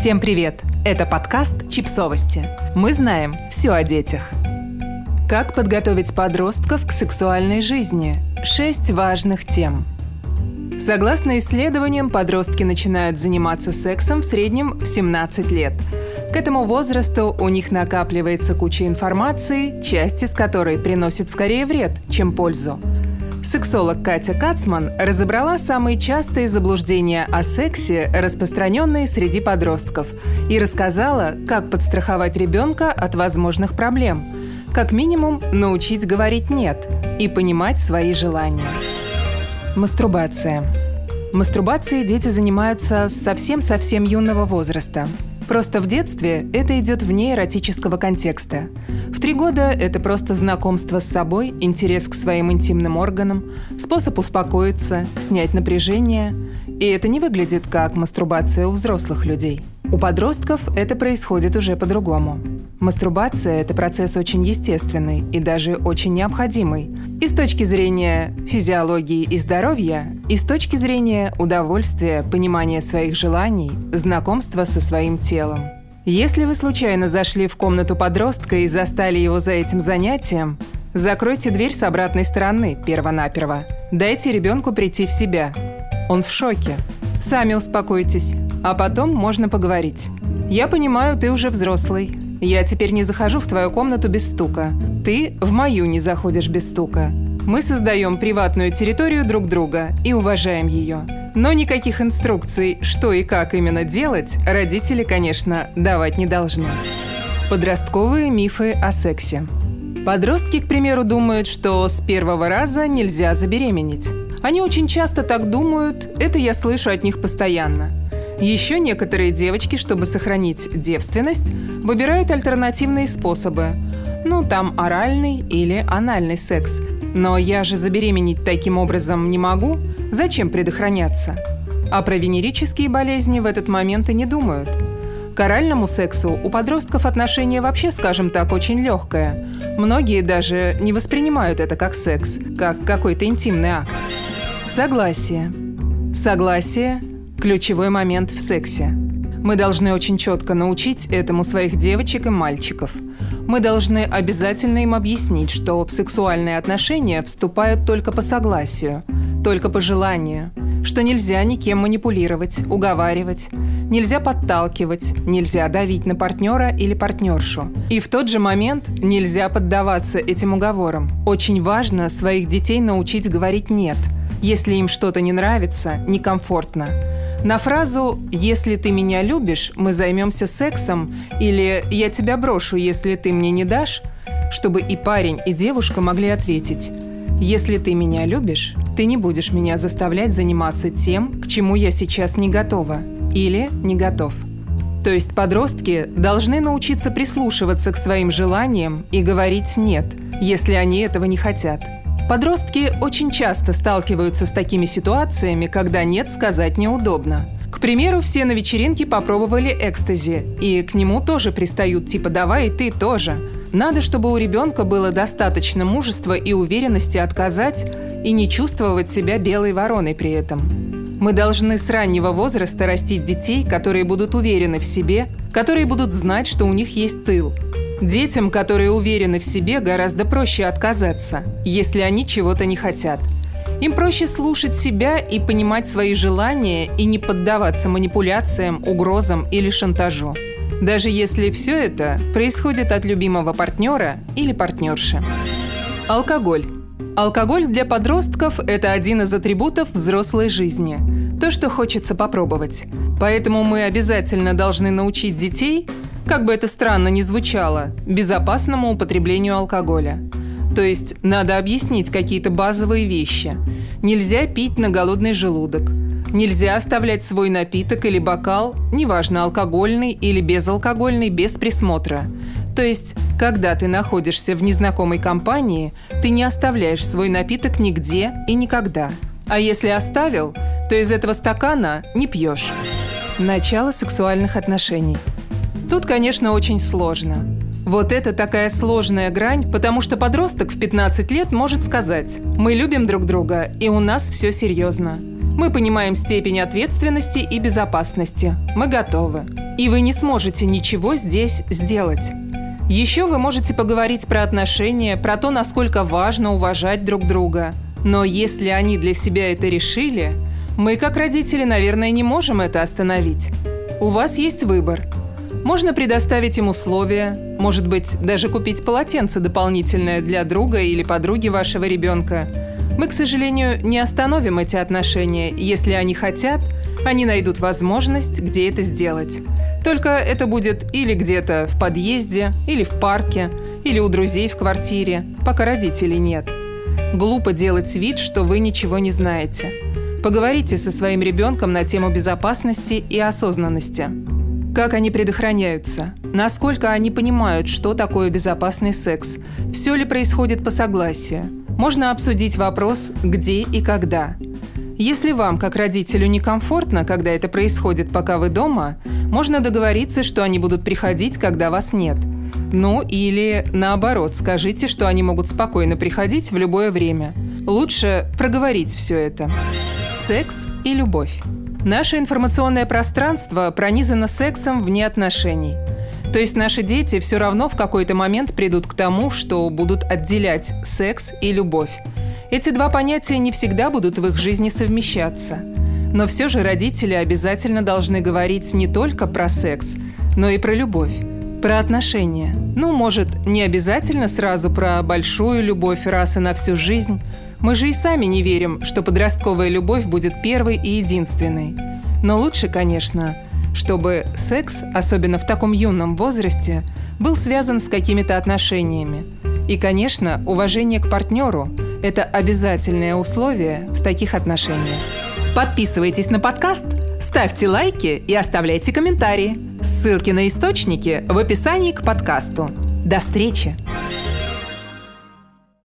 Всем привет! Это подкаст «Чипсовости». Мы знаем все о детях. Как подготовить подростков к сексуальной жизни? Шесть важных тем. Согласно исследованиям, подростки начинают заниматься сексом в среднем в 17 лет. К этому возрасту у них накапливается куча информации, часть из которой приносит скорее вред, чем пользу – Сексолог Катя Кацман разобрала самые частые заблуждения о сексе, распространенные среди подростков, и рассказала, как подстраховать ребенка от возможных проблем. Как минимум, научить говорить «нет» и понимать свои желания. Мастурбация. Мастурбацией дети занимаются с совсем-совсем юного возраста. Просто в детстве это идет вне эротического контекста. В три года это просто знакомство с собой, интерес к своим интимным органам, способ успокоиться, снять напряжение. И это не выглядит как мастурбация у взрослых людей. У подростков это происходит уже по-другому. Мастурбация – это процесс очень естественный и даже очень необходимый. И с точки зрения физиологии и здоровья, и с точки зрения удовольствия, понимания своих желаний, знакомства со своим телом. Если вы случайно зашли в комнату подростка и застали его за этим занятием, закройте дверь с обратной стороны, перво-наперво. Дайте ребенку прийти в себя. Он в шоке. Сами успокойтесь, а потом можно поговорить. «Я понимаю, ты уже взрослый. Я теперь не захожу в твою комнату без стука. Ты в мою не заходишь без стука. Мы создаем приватную территорию друг друга и уважаем ее. Но никаких инструкций, что и как именно делать, родители, конечно, давать не должны. Подростковые мифы о сексе. Подростки, к примеру, думают, что с первого раза нельзя забеременеть. Они очень часто так думают, это я слышу от них постоянно. Еще некоторые девочки, чтобы сохранить девственность, выбирают альтернативные способы. Ну, там оральный или анальный секс. Но я же забеременеть таким образом не могу. Зачем предохраняться? А про венерические болезни в этот момент и не думают. К оральному сексу у подростков отношение вообще, скажем так, очень легкое. Многие даже не воспринимают это как секс, как какой-то интимный акт. Согласие. Согласие Ключевой момент в сексе. Мы должны очень четко научить этому своих девочек и мальчиков. Мы должны обязательно им объяснить, что в сексуальные отношения вступают только по согласию, только по желанию, что нельзя никем манипулировать, уговаривать, нельзя подталкивать, нельзя давить на партнера или партнершу. И в тот же момент нельзя поддаваться этим уговорам. Очень важно своих детей научить говорить «нет», если им что-то не нравится, некомфортно – на фразу «Если ты меня любишь, мы займемся сексом» или «Я тебя брошу, если ты мне не дашь», чтобы и парень, и девушка могли ответить «Если ты меня любишь, ты не будешь меня заставлять заниматься тем, к чему я сейчас не готова» или «не готов». То есть подростки должны научиться прислушиваться к своим желаниям и говорить «нет», если они этого не хотят – Подростки очень часто сталкиваются с такими ситуациями, когда «нет» сказать неудобно. К примеру, все на вечеринке попробовали экстази, и к нему тоже пристают типа «давай и ты тоже». Надо, чтобы у ребенка было достаточно мужества и уверенности отказать и не чувствовать себя белой вороной при этом. Мы должны с раннего возраста растить детей, которые будут уверены в себе, которые будут знать, что у них есть тыл – Детям, которые уверены в себе, гораздо проще отказаться, если они чего-то не хотят. Им проще слушать себя и понимать свои желания и не поддаваться манипуляциям, угрозам или шантажу. Даже если все это происходит от любимого партнера или партнерши. Алкоголь. Алкоголь для подростков – это один из атрибутов взрослой жизни. То, что хочется попробовать. Поэтому мы обязательно должны научить детей как бы это странно ни звучало, безопасному употреблению алкоголя. То есть надо объяснить какие-то базовые вещи. Нельзя пить на голодный желудок. Нельзя оставлять свой напиток или бокал, неважно, алкогольный или безалкогольный, без присмотра. То есть, когда ты находишься в незнакомой компании, ты не оставляешь свой напиток нигде и никогда. А если оставил, то из этого стакана не пьешь. Начало сексуальных отношений – Тут, конечно, очень сложно. Вот это такая сложная грань, потому что подросток в 15 лет может сказать «Мы любим друг друга, и у нас все серьезно. Мы понимаем степень ответственности и безопасности. Мы готовы. и вы не сможете ничего здесь сделать. Еще вы можете поговорить про отношения, про то, насколько важно уважать друг друга. Но если они для себя это решили, мы, как родители, наверное, не можем это остановить. У вас есть выбор. Можно предоставить им условия, может быть, даже купить полотенце дополнительное для друга или подруги вашего ребенка. Мы, к сожалению, не остановим эти отношения. Если они хотят, они найдут возможность, где это сделать. Только это будет или где-то в подъезде, или в парке, или у друзей в квартире, пока родителей нет. Глупо делать вид, что вы ничего не знаете. Поговорите со своим ребенком на тему безопасности и осознанности. Как они предохраняются? Насколько они понимают, что такое безопасный секс? Все ли происходит по согласию? Можно обсудить вопрос «где и когда?». Если вам, как родителю, некомфортно, когда это происходит, пока вы дома, можно договориться, что они будут приходить, когда вас нет. Ну или наоборот, скажите, что они могут спокойно приходить в любое время. Лучше проговорить все это. Секс и любовь. Наше информационное пространство пронизано сексом вне отношений. То есть наши дети все равно в какой-то момент придут к тому, что будут отделять секс и любовь. Эти два понятия не всегда будут в их жизни совмещаться. Но все же родители обязательно должны говорить не только про секс, но и про любовь, про отношения. Ну, может, не обязательно сразу про большую любовь раз и на всю жизнь. Мы же и сами не верим, что подростковая любовь будет первой и единственной. Но лучше, конечно, чтобы секс, особенно в таком юном возрасте, был связан с какими-то отношениями. И, конечно, уважение к партнеру – это обязательное условие в таких отношениях. Подписывайтесь на подкаст, ставьте лайки и оставляйте комментарии. Ссылки на источники в описании к подкасту. До встречи!